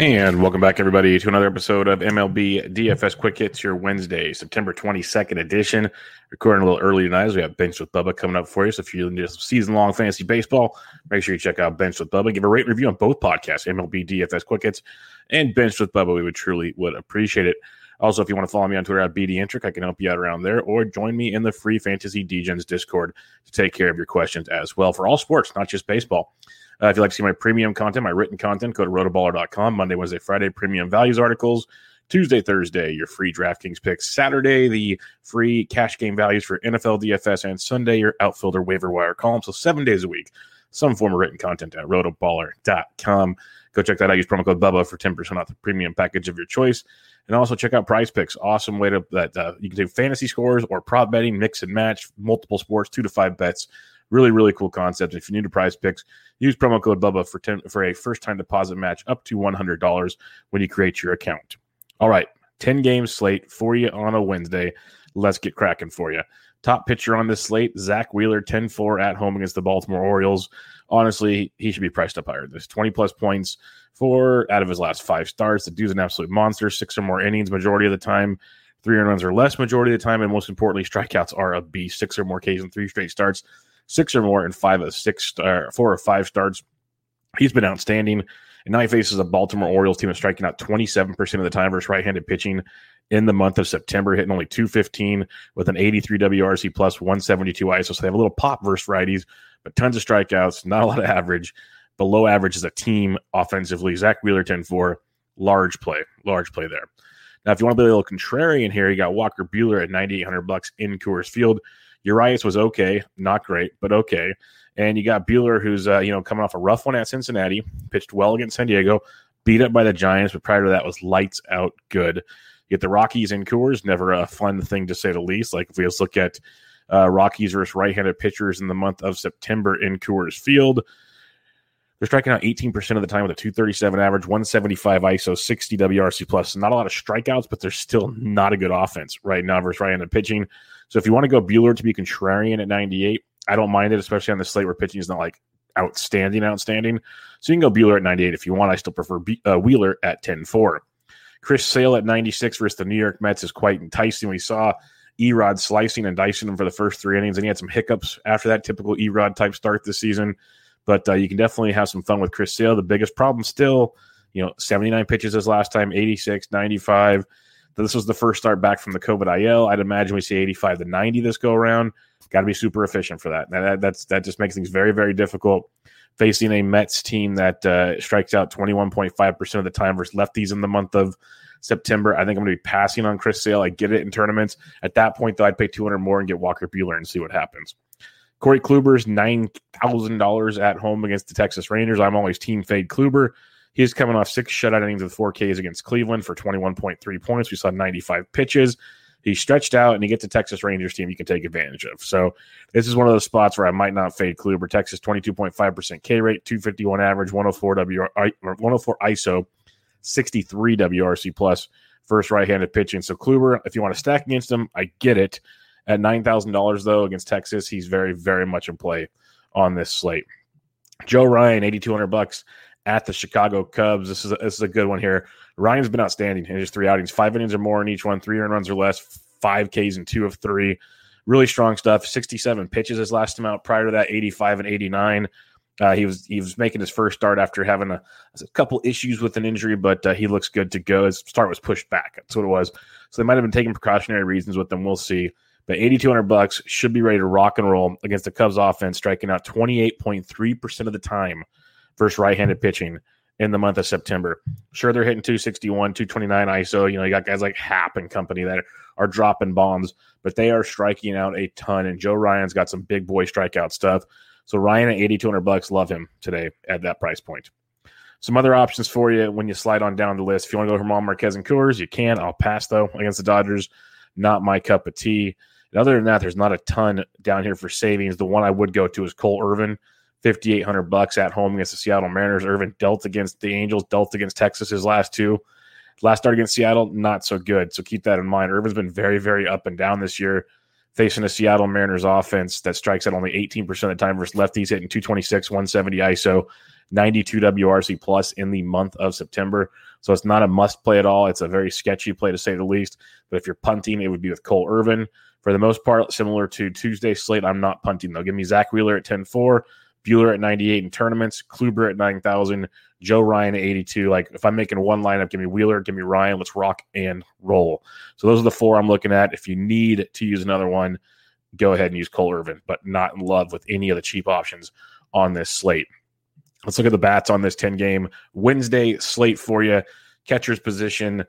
And welcome back, everybody, to another episode of MLB DFS Quick Hits, your Wednesday, September 22nd edition. Recording a little early tonight as we have Bench with Bubba coming up for you. So if you're into season long fantasy baseball, make sure you check out Bench with Bubba. Give a rate and review on both podcasts, MLB DFS Quick Hits and Bench with Bubba. We would truly would appreciate it. Also, if you want to follow me on Twitter at BDintric, I can help you out around there, or join me in the free Fantasy Degens Discord to take care of your questions as well for all sports, not just baseball. Uh, if you'd like to see my premium content, my written content, go to rotoballer.com. Monday, Wednesday, Friday, premium values articles. Tuesday, Thursday, your free DraftKings picks. Saturday, the free cash game values for NFL DFS. And Sunday, your outfielder waiver wire column. So seven days a week, some form of written content at rotoballer.com. Go check that out. Use promo code BUBBA for 10% off the premium package of your choice. And also check out Prize Picks. Awesome way to that uh, you can do fantasy scores or prop betting, mix and match, multiple sports, two to five bets. Really, really cool concept. If you need to Prize Picks, use promo code BUBBA for 10, for a first time deposit match up to $100 when you create your account. All right, 10 game slate for you on a Wednesday. Let's get cracking for you. Top pitcher on this slate, Zack Wheeler, 10 4 at home against the Baltimore Orioles. Honestly, he should be priced up higher. There's 20 plus points for out of his last five starts. The dude's an absolute monster, six or more innings majority of the time, three runs or less majority of the time, and most importantly, strikeouts are a beast. Six or more Ks in three straight starts six or more in five of six star, four or five starts. He's been outstanding. And now he faces a Baltimore Orioles team that's striking out 27% of the time versus right handed pitching in the month of September, hitting only 215 with an 83 WRC plus 172 ISO. So they have a little pop versus righties, but tons of strikeouts, not a lot of average. Below average as a team offensively. Zack Wheeler 10 4, large play, large play there. Now, if you want to be a little contrarian here, you got Walker Buehler at 9,800 bucks in Coors Field. Urias was okay, not great, but okay. And you got Buehler, who's uh, you know coming off a rough one at Cincinnati, pitched well against San Diego, beat up by the Giants, but prior to that was lights out good. You get the Rockies in Coors, never a fun thing to say the least. Like if we just look at uh, Rockies versus right-handed pitchers in the month of September in Coors Field, they're striking out 18% of the time with a 237 average, 175 ISO, 60 WRC plus. Not a lot of strikeouts, but they're still not a good offense right now versus right-handed pitching. So if you want to go Buehler to be contrarian at 98, I don't mind it, especially on the slate where pitching is not like outstanding, outstanding. So you can go Buehler at 98 if you want. I still prefer B- uh, Wheeler at 10 4. Chris Sale at 96 versus the New York Mets is quite enticing. We saw Erod slicing and dicing him for the first three innings, and he had some hiccups after that typical Erod type start this season. But uh, you can definitely have some fun with Chris Sale. The biggest problem still, you know, 79 pitches his last time, 86, 95. This was the first start back from the COVID IL. I'd imagine we see 85 to 90 this go around. Got to be super efficient for that. that. That's that just makes things very very difficult facing a Mets team that uh, strikes out 21.5 percent of the time versus lefties in the month of September. I think I'm going to be passing on Chris Sale. I get it in tournaments. At that point, though, I'd pay 200 more and get Walker Buehler and see what happens. Corey Kluber's nine thousand dollars at home against the Texas Rangers. I'm always team fade Kluber. He's coming off six shutout innings with four Ks against Cleveland for 21.3 points. We saw 95 pitches. He stretched out and he gets a Texas Rangers team you can take advantage of. So this is one of those spots where I might not fade Kluber. Texas 22.5% K rate, 251 average, 104 W 104 ISO, 63 WRC plus first right-handed pitching. So Kluber, if you want to stack against him, I get it. At nine thousand dollars though against Texas, he's very very much in play on this slate. Joe Ryan, eighty two hundred bucks at the Chicago Cubs. This is a, this is a good one here. Ryan's been outstanding in his three outings, five innings or more in each one, three earned runs or less, five Ks and two of three. Really strong stuff. 67 pitches his last time out. Prior to that, 85 and 89. Uh, he was he was making his first start after having a, a couple issues with an injury, but uh, he looks good to go. His start was pushed back. That's what it was. So they might have been taking precautionary reasons with them. We'll see. But 8200 bucks should be ready to rock and roll against the Cubs offense, striking out 28.3% of the time versus right-handed pitching in the month of September. Sure, they're hitting 261, 229 ISO. You know, you got guys like Happ and company that are dropping bombs, but they are striking out a ton. And Joe Ryan's got some big boy strikeout stuff. So Ryan at 8200 bucks, love him today at that price point. Some other options for you when you slide on down the list. If you want to go German Marquez and Coors, you can. I'll pass though against the Dodgers. Not my cup of tea. And other than that, there's not a ton down here for savings. The one I would go to is Cole Irvin, 5800 bucks at home against the Seattle Mariners. Irvin dealt against the Angels, dealt against Texas his last two. Last start against Seattle, not so good. So keep that in mind. Irvin's been very, very up and down this year, facing a Seattle Mariners offense that strikes at only 18% of the time versus lefties hitting 226, 170 ISO, 92 WRC plus in the month of September. So it's not a must play at all. It's a very sketchy play to say the least. But if you're punting, it would be with Cole Irvin. For the most part, similar to Tuesday slate, I'm not punting though. Give me Zack Wheeler at 10 4, Buehler at 98 in tournaments, Kluber at 9,000, Joe Ryan at 82. Like if I'm making one lineup, give me Wheeler, give me Ryan. Let's rock and roll. So those are the four I'm looking at. If you need to use another one, go ahead and use Cole Irvin, but not in love with any of the cheap options on this slate. Let's look at the bats on this 10 game Wednesday slate for you. Catcher's position.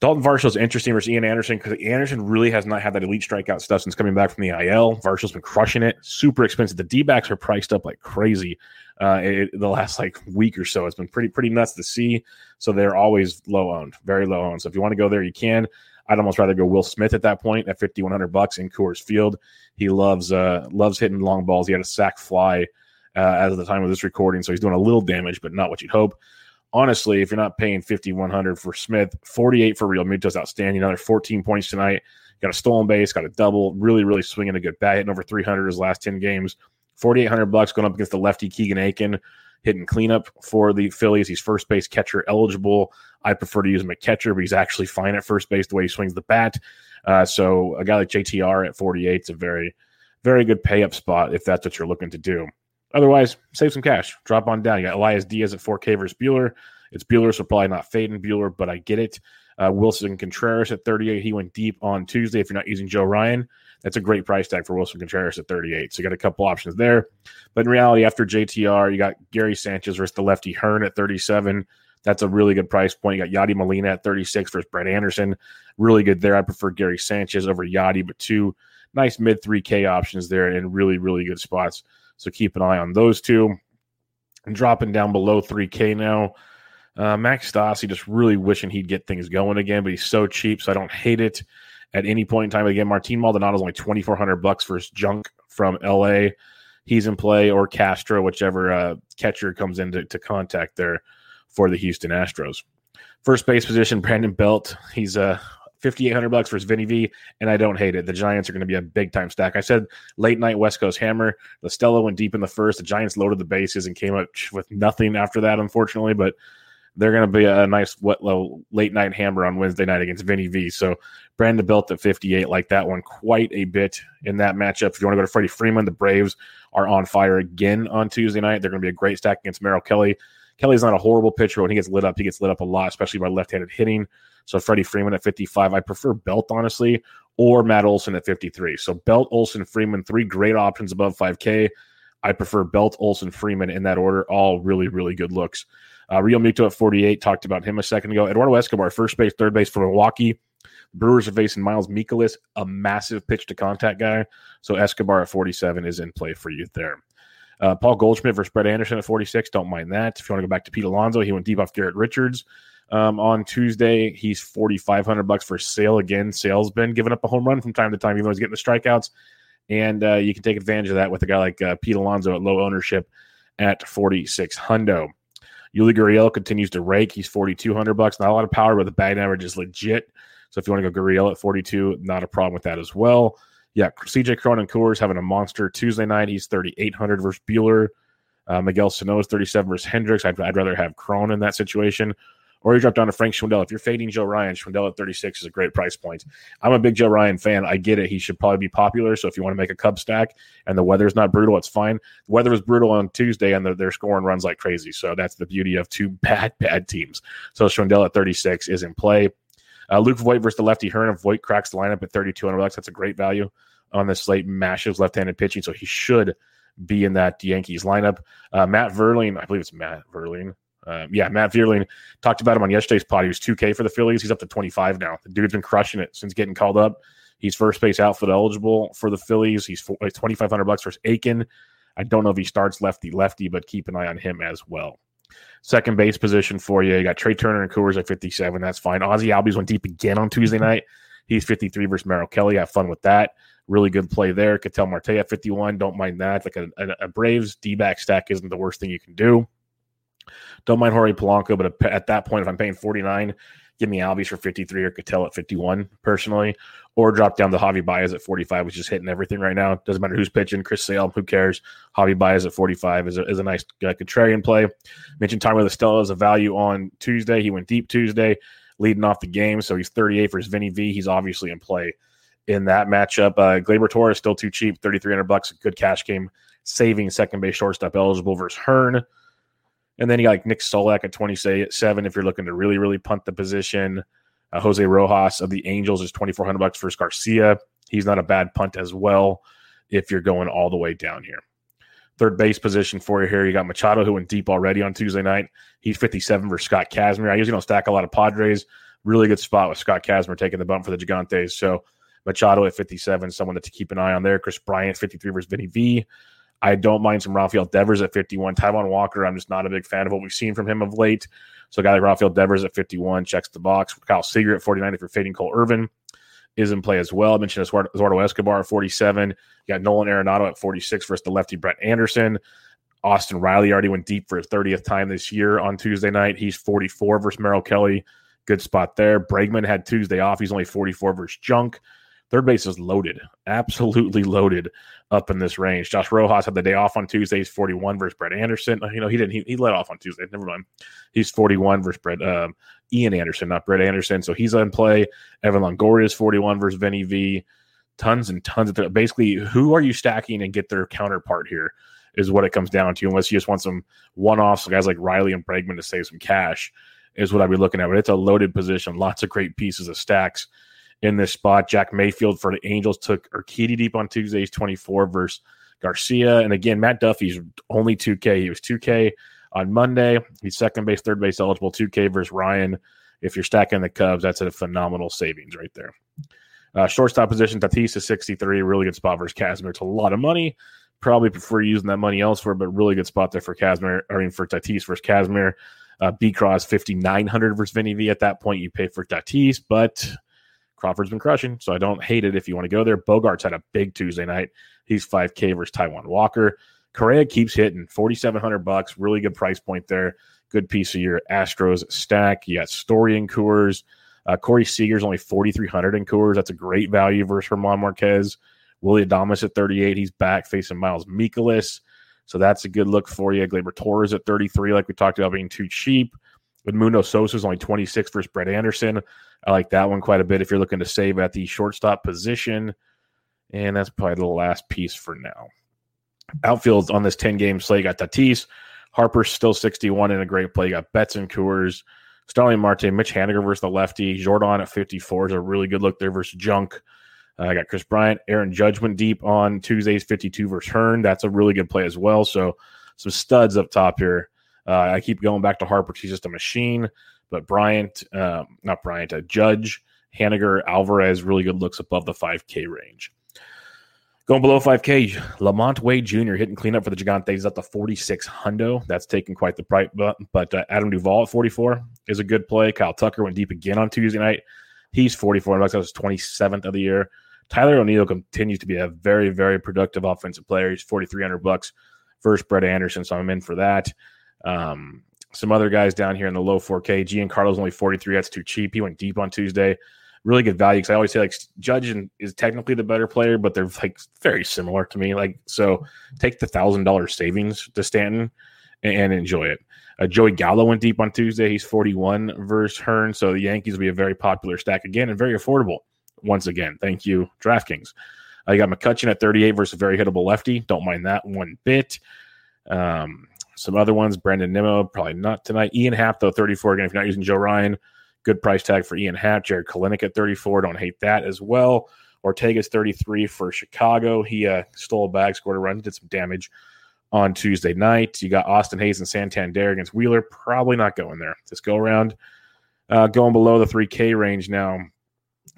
Dalton Varsho's interesting versus Ian Anderson because Anderson really has not had that elite strikeout stuff since coming back from the IL. Varsho's been crushing it. Super expensive. The D backs are priced up like crazy. Uh, it, the last like week or so, it's been pretty pretty nuts to see. So they're always low owned, very low owned. So if you want to go there, you can. I'd almost rather go Will Smith at that point at fifty one hundred bucks in Coors Field. He loves uh, loves hitting long balls. He had a sac fly uh, as of the time of this recording, so he's doing a little damage, but not what you'd hope honestly, if you're not paying 5,100 for Smith, 48 for Realmuto's outstanding. Another 14 points tonight. Got a stolen base, got a double. Really, really swinging a good bat, hitting over 300 his last 10 games. 4,800 bucks going up against the lefty Keegan Akin hitting cleanup for the Phillies. He's first base catcher eligible. I prefer to use him at catcher, but he's actually fine at first base the way he swings the bat. Uh, so a guy like JTR at 48 is a very, very good pay up spot if that's what you're looking to do. Otherwise, save some cash. Drop on down. You got Elias Diaz at 4K versus Buehler. It's Buehler, so probably not fading Buehler, but I get it. Uh, Willson Contreras at 38. He went deep on Tuesday. If you're not using Joe Ryan, that's a great price tag for Willson Contreras at 38. So you got a couple options there. But in reality, after JTR, you got Gary Sanchez versus the lefty Hearn at 37. That's a really good price point. You got Yadi Molina at 36 versus Brett Anderson. Really good there. I prefer Gary Sanchez over Yadi, but two nice mid 3K options there and really, really good spots. So keep an eye on those two. And dropping down below 3K now. Uh, Max Stassi just really wishing he'd get things going again, but he's so cheap, so I don't hate it at any point in time. Again, Martin Maldonado is only 2400 bucks for his junk from LA. He's in play, or Castro, whichever uh, catcher comes into to contact there for the Houston Astros. First base position, Brandon Belt. He's uh, 5800 bucks versus Vinny V, and I don't hate it. The Giants are going to be a big time stack. I said late night West Coast hammer. La Stella went deep in the first. The Giants loaded the bases and came up with nothing after that, unfortunately. But they're going to be a nice wet, low, late night hammer on Wednesday night against Vinny V. So Brandon Belt at 58, like that one quite a bit in that matchup. If you want to go to Freddie Freeman, the Braves are on fire again on Tuesday night. They're going to be a great stack against Merrill Kelly. Kelly's not a horrible pitcher. When he gets lit up, he gets lit up a lot, especially by left handed hitting. So Freddie Freeman at 55. I prefer Belt, honestly, or Matt Olson at 53. So Belt, Olson, Freeman, three great options above 5K. I prefer Belt, Olson, Freeman in that order. All really, really good looks. Uh, Realmuto at 48. Talked about him a second ago. Eduardo Escobar, first base, third base for Milwaukee. Brewers are facing Miles Mikolas, a massive pitch to contact guy. So Escobar at 47 is in play for you there. Uh, Paul Goldschmidt versus Brett Anderson at 46. Don't mind that. If you want to go back to Pete Alonso, he went deep off Garrett Richards um, on Tuesday. He's 4,500 bucks for sale again. Sale's been giving up a home run from time to time, even though he's getting the strikeouts. And uh, you can take advantage of that with a guy like uh, Pete Alonso at low ownership at 46 hundo. Yuli Gurriel continues to rake. He's 4,200 bucks. Not a lot of power, but the batting average is legit. So if you want to go Gurriel at 42, not a problem with that as well. Yeah, CJ Cron and Coors having a monster Tuesday night. He's 3,800 versus Buehler. Uh, Miguel Sano is 37 versus Hendricks. I'd, I'd rather have Cron in that situation. Or you drop down to Frank Schwindel. If you're fading Joe Ryan, Schwindel at 36 is a great price point. I'm a big Joe Ryan fan. I get it. He should probably be popular. So if you want to make a Cub stack and the weather's not brutal, it's fine. The weather was brutal on Tuesday and they're, they're scoring runs like crazy. So that's the beauty of two bad, bad teams. So Schwindel at 36 is in play. Uh, Luke Voit versus the lefty Hearn. If Voit cracks the lineup at 3,200 bucks, that's a great value on this slate. Mashes left-handed pitching, so he should be in that Yankees lineup. Uh, Matt Vierling, I believe it's Matt Vierling. Uh, yeah, Matt Vierling talked about him on yesterday's pod. He was 2K for the Phillies. He's up to 25 now. The dude's been crushing it since getting called up. He's first base outfield eligible for the Phillies. He's 2,500 bucks versus Akin. I don't know if he starts lefty lefty, but keep an eye on him as well. Second base position for you. You got Trea Turner and Coors at 57. That's fine. Ozzie Albies went deep again on Tuesday mm-hmm. night. He's 53 versus Merrill Kelly. Have fun with that. Really good play there. Ketel Marte at 51. Don't mind that. Like a, a, a Braves D back stack isn't the worst thing you can do. Don't mind Jorge Polanco, but at that point, if I'm paying 49, give me Albies for 53 or Ketel at 51 personally, or drop down to Javi Baez at 45, which is hitting everything right now. Doesn't matter who's pitching. Chris Sale, who cares? Javi Baez at 45 is a, is a nice uh, contrarian play. Mentioned Tommy La Stella as a value on Tuesday. He went deep Tuesday, leading off the game. So he's 38 for his Vinny V. He's obviously in play in that matchup. Uh, Gleyber Torres still too cheap, 3,300 bucks. Good cash game, saving second base shortstop eligible versus Hearn. And then you got like Nick Solak at 27 if you're looking to really, really punt the position. Uh, Jose Rojas of the Angels is 2,400 bucks versus Garcia. He's not a bad punt as well if you're going all the way down here. Third base position for you here. You got Machado who went deep already on Tuesday night. He's 57 versus Scott Kazmir. I usually don't stack a lot of Padres. Really good spot with Scott Kazmir taking the bump for the Gigantes. So Machado at 57, someone to keep an eye on there. Kris Bryant, 53 versus Vinny V. I don't mind some Rafael Devers at 51. Taijuan Walker, I'm just not a big fan of what we've seen from him of late. So a guy like Rafael Devers at 51 checks the box. Kyle Seager at 49 if you're fading Cole Irvin is in play as well. I mentioned Eduardo Escobar at 47. You got Nolan Arenado at 46 versus the lefty Brett Anderson. Austin Riley already went deep for his 30th time this year on Tuesday night. He's 44 versus Merrill Kelly. Good spot there. Bregman had Tuesday off. He's only 44 versus Junk. Third base is loaded, absolutely loaded up in this range. Josh Rojas had the day off on Tuesday. He's 41 versus Brett Anderson. You know, he didn't, he, he let off on Tuesday. Never mind. He's 41 versus Brett, um, Ian Anderson, not Brett Anderson. So he's in play. Evan Longoria is 41 versus Vinny V. Tons and tons of basically, who are you stacking and get their counterpart here is what it comes down to. Unless you just want some one offs, guys like Riley and Bregman to save some cash, is what I'd be looking at. But it's a loaded position, lots of great pieces of stacks in this spot. Jack Mayfield for the Angels took Urquidy deep on Tuesdays 24 versus Garcia. And again, Matt Duffy's only 2K. He was 2K on Monday. He's second base, third base eligible, 2K versus Ryan. If you're stacking the Cubs, that's a phenomenal savings right there. Uh, shortstop position, Tatis is 63. Really good spot versus Kazmir. It's a lot of money. Probably prefer using that money elsewhere, but really good spot there for Kazmir. I mean, for Tatis versus Kazmir. Uh, B Cross 5,900 versus Vinny V. At that point, you pay for Tatis, but Crawford's been crushing, so I don't hate it if you want to go there. Bogaerts had a big Tuesday night. He's 5K versus Taijuan Walker. Correa keeps hitting 4,700 bucks. Really good price point there. Good piece of your Astros stack. You got Story and Coors. Uh, Corey Seager's only 4,300 in Coors. That's a great value versus German Marquez. Willy Adames at 38. He's back facing Miles Mikolas. So that's a good look for you. Gleyber Torres at 33, like we talked about being too cheap. Edmundo Sosa is only 26 versus Brett Anderson. I like that one quite a bit if you're looking to save at the shortstop position. And that's probably the last piece for now. Outfield on this 10 game slate got Tatis. Harper's still 61 in a great play. You got Betts and Coors, Starling Marte, Mitch Haniger versus the lefty. Yordan at 54 is a really good look there versus Junk. Uh, I got Kris Bryant, Aaron Judge went deep on Tuesday's 52 versus Hearn. That's a really good play as well. So some studs up top here. Uh, I keep going back to Harper. He's just a machine. But Bryant, uh, not Bryant, uh, Judge, Haniger, Alvarez, really good looks above the 5K range. Going below 5K, LaMonte Wade Jr. hitting cleanup for the Gigantes is up to 46 hundo. That's taking quite the price. But, but uh, Adam Duvall at 44 is a good play. Kyle Tucker went deep again on Tuesday night. He's 44 bucks. That was 27th of the year. Tyler O'Neill continues to be a very, very productive offensive player. He's 4,300 bucks versus Brett Anderson. So I'm in for that. Um, some other guys down here in the low 4K. Giancarlo's only 43. That's too cheap. He went deep on Tuesday. Really good value because I always say like Judge is technically the better player, but they're like very similar to me. Like so, take the thousand dollar savings to Stanton and, enjoy it. Uh, Joey Gallo went deep on Tuesday. He's 41 versus Hearn. So the Yankees will be a very popular stack again and very affordable once again. Thank you, DraftKings. I got McCutchen at 38 versus a very hittable lefty. Don't mind that one bit. Um, some other ones, Brandon Nimmo, probably not tonight. Ian Happ, though, 34. Again, if you're not using Joe Ryan, good price tag for Ian Happ. Jarred Kelenic at 34. Don't hate that as well. Ortega's 33 for Chicago. He uh, stole a bag, scored a run, did some damage on Tuesday night. You got Austin Hays and Santander against Wheeler. Probably not going there this go around. Uh, going below the 3K range now.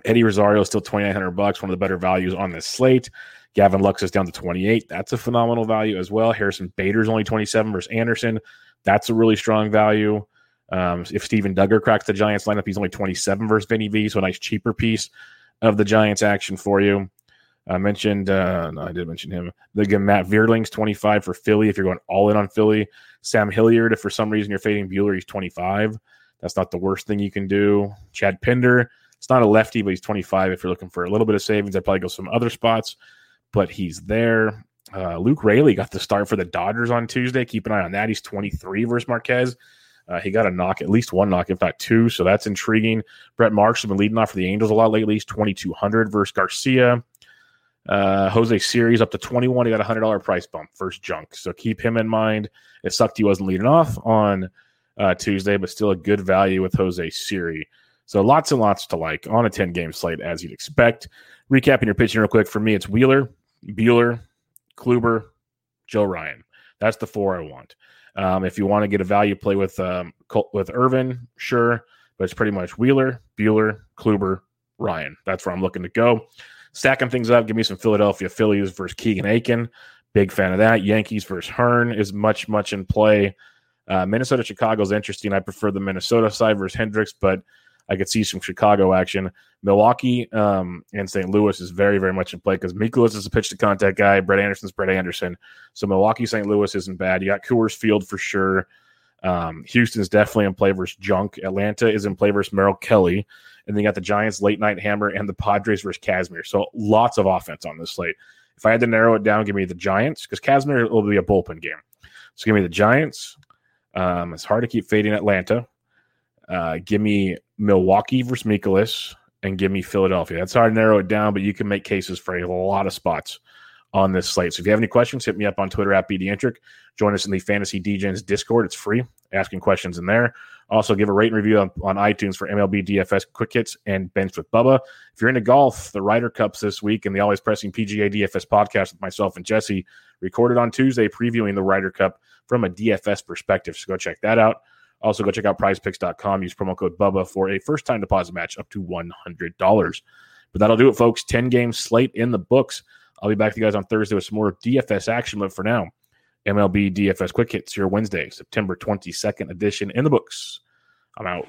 Eddie Rosario is still 2900 bucks, one of the better values on this slate. Gavin Lux is down to 28. That's a phenomenal value as well. Harrison Bader's only 27 versus Anderson. That's a really strong value. Um, if Steven Duggar cracks the Giants lineup, he's only 27 versus Vinny V, so a nice cheaper piece of the Giants action for you. I mentioned, uh, no, I did mention him. Again, Matt Vierling's 25 for Philly. If you're going all in on Philly, Sam Hilliard, if for some reason you're fading Buehler, he's 25. That's not the worst thing you can do. Chad Pinder, it's not a lefty, but he's 25. If you're looking for a little bit of savings, I'd probably go some other spots, but he's there. Uh, Luke Raley got the start for the Dodgers on Tuesday. Keep an eye on that. He's 23 versus Marquez. Uh, he got a knock, at least one knock, if not two. So that's intriguing. Brett Marks has been leading off for the Angels a lot lately. He's 2,200 versus Garcia. Uh, Jose Siri's up to 21. He got a $100 price bump, first junk. So keep him in mind. It sucked he wasn't leading off on uh, Tuesday, but still a good value with Jose Siri. So lots and lots to like on a 10 game slate, as you'd expect. Recapping your pitching real quick for me, it's Wheeler, Buehler, Kluber, Joe Ryan. That's the four I want. Um, if you want to get a value play with um, with Irvin, sure, but it's pretty much Wheeler, Buehler, Kluber, Ryan. That's where I'm looking to go. Stacking things up, give me some Philadelphia Phillies versus Keegan Akin. Big fan of that. Yankees versus Hearn is much, much in play. Uh, Minnesota Chicago is interesting. I prefer the Minnesota side versus Hendricks, but I could see some Chicago action. Milwaukee um, and St. Louis is very, very much in play because Mikolas is a pitch to contact guy. Brett Anderson's Brett Anderson. So Milwaukee, St. Louis isn't bad. You got Coors Field for sure. Um, Houston's definitely in play versus Junk. Atlanta is in play versus Merrill Kelly. And then you got the Giants late night hammer and the Padres versus Kazmir. So lots of offense on this slate. If I had to narrow it down, give me the Giants because Kazmir will be a bullpen game. So give me the Giants. Um, it's hard to keep fading Atlanta. Uh, give me Milwaukee versus Mikolas and give me Philadelphia. That's hard to narrow it down, but you can make cases for a lot of spots on this slate. So if you have any questions, hit me up on Twitter at BDentric. Join us in the Fantasy Degens Discord. It's free, asking questions in there. Also, give a rate and review on, on iTunes for MLB DFS Quick Hits and Bench with Bubba. If you're into golf, the Ryder Cups this week and the Always Pressing PGA DFS podcast with myself and Jesse recorded on Tuesday, previewing the Ryder Cup from a DFS perspective. So go check that out. Also, go check out prizepicks.com. Use promo code BUBBA for a first time deposit match up to $100. But that'll do it, folks. 10 game slate in the books. I'll be back with you guys on Thursday with some more DFS action. But for now, MLB DFS Quick Hits, here Wednesday, September 22nd edition in the books. I'm out.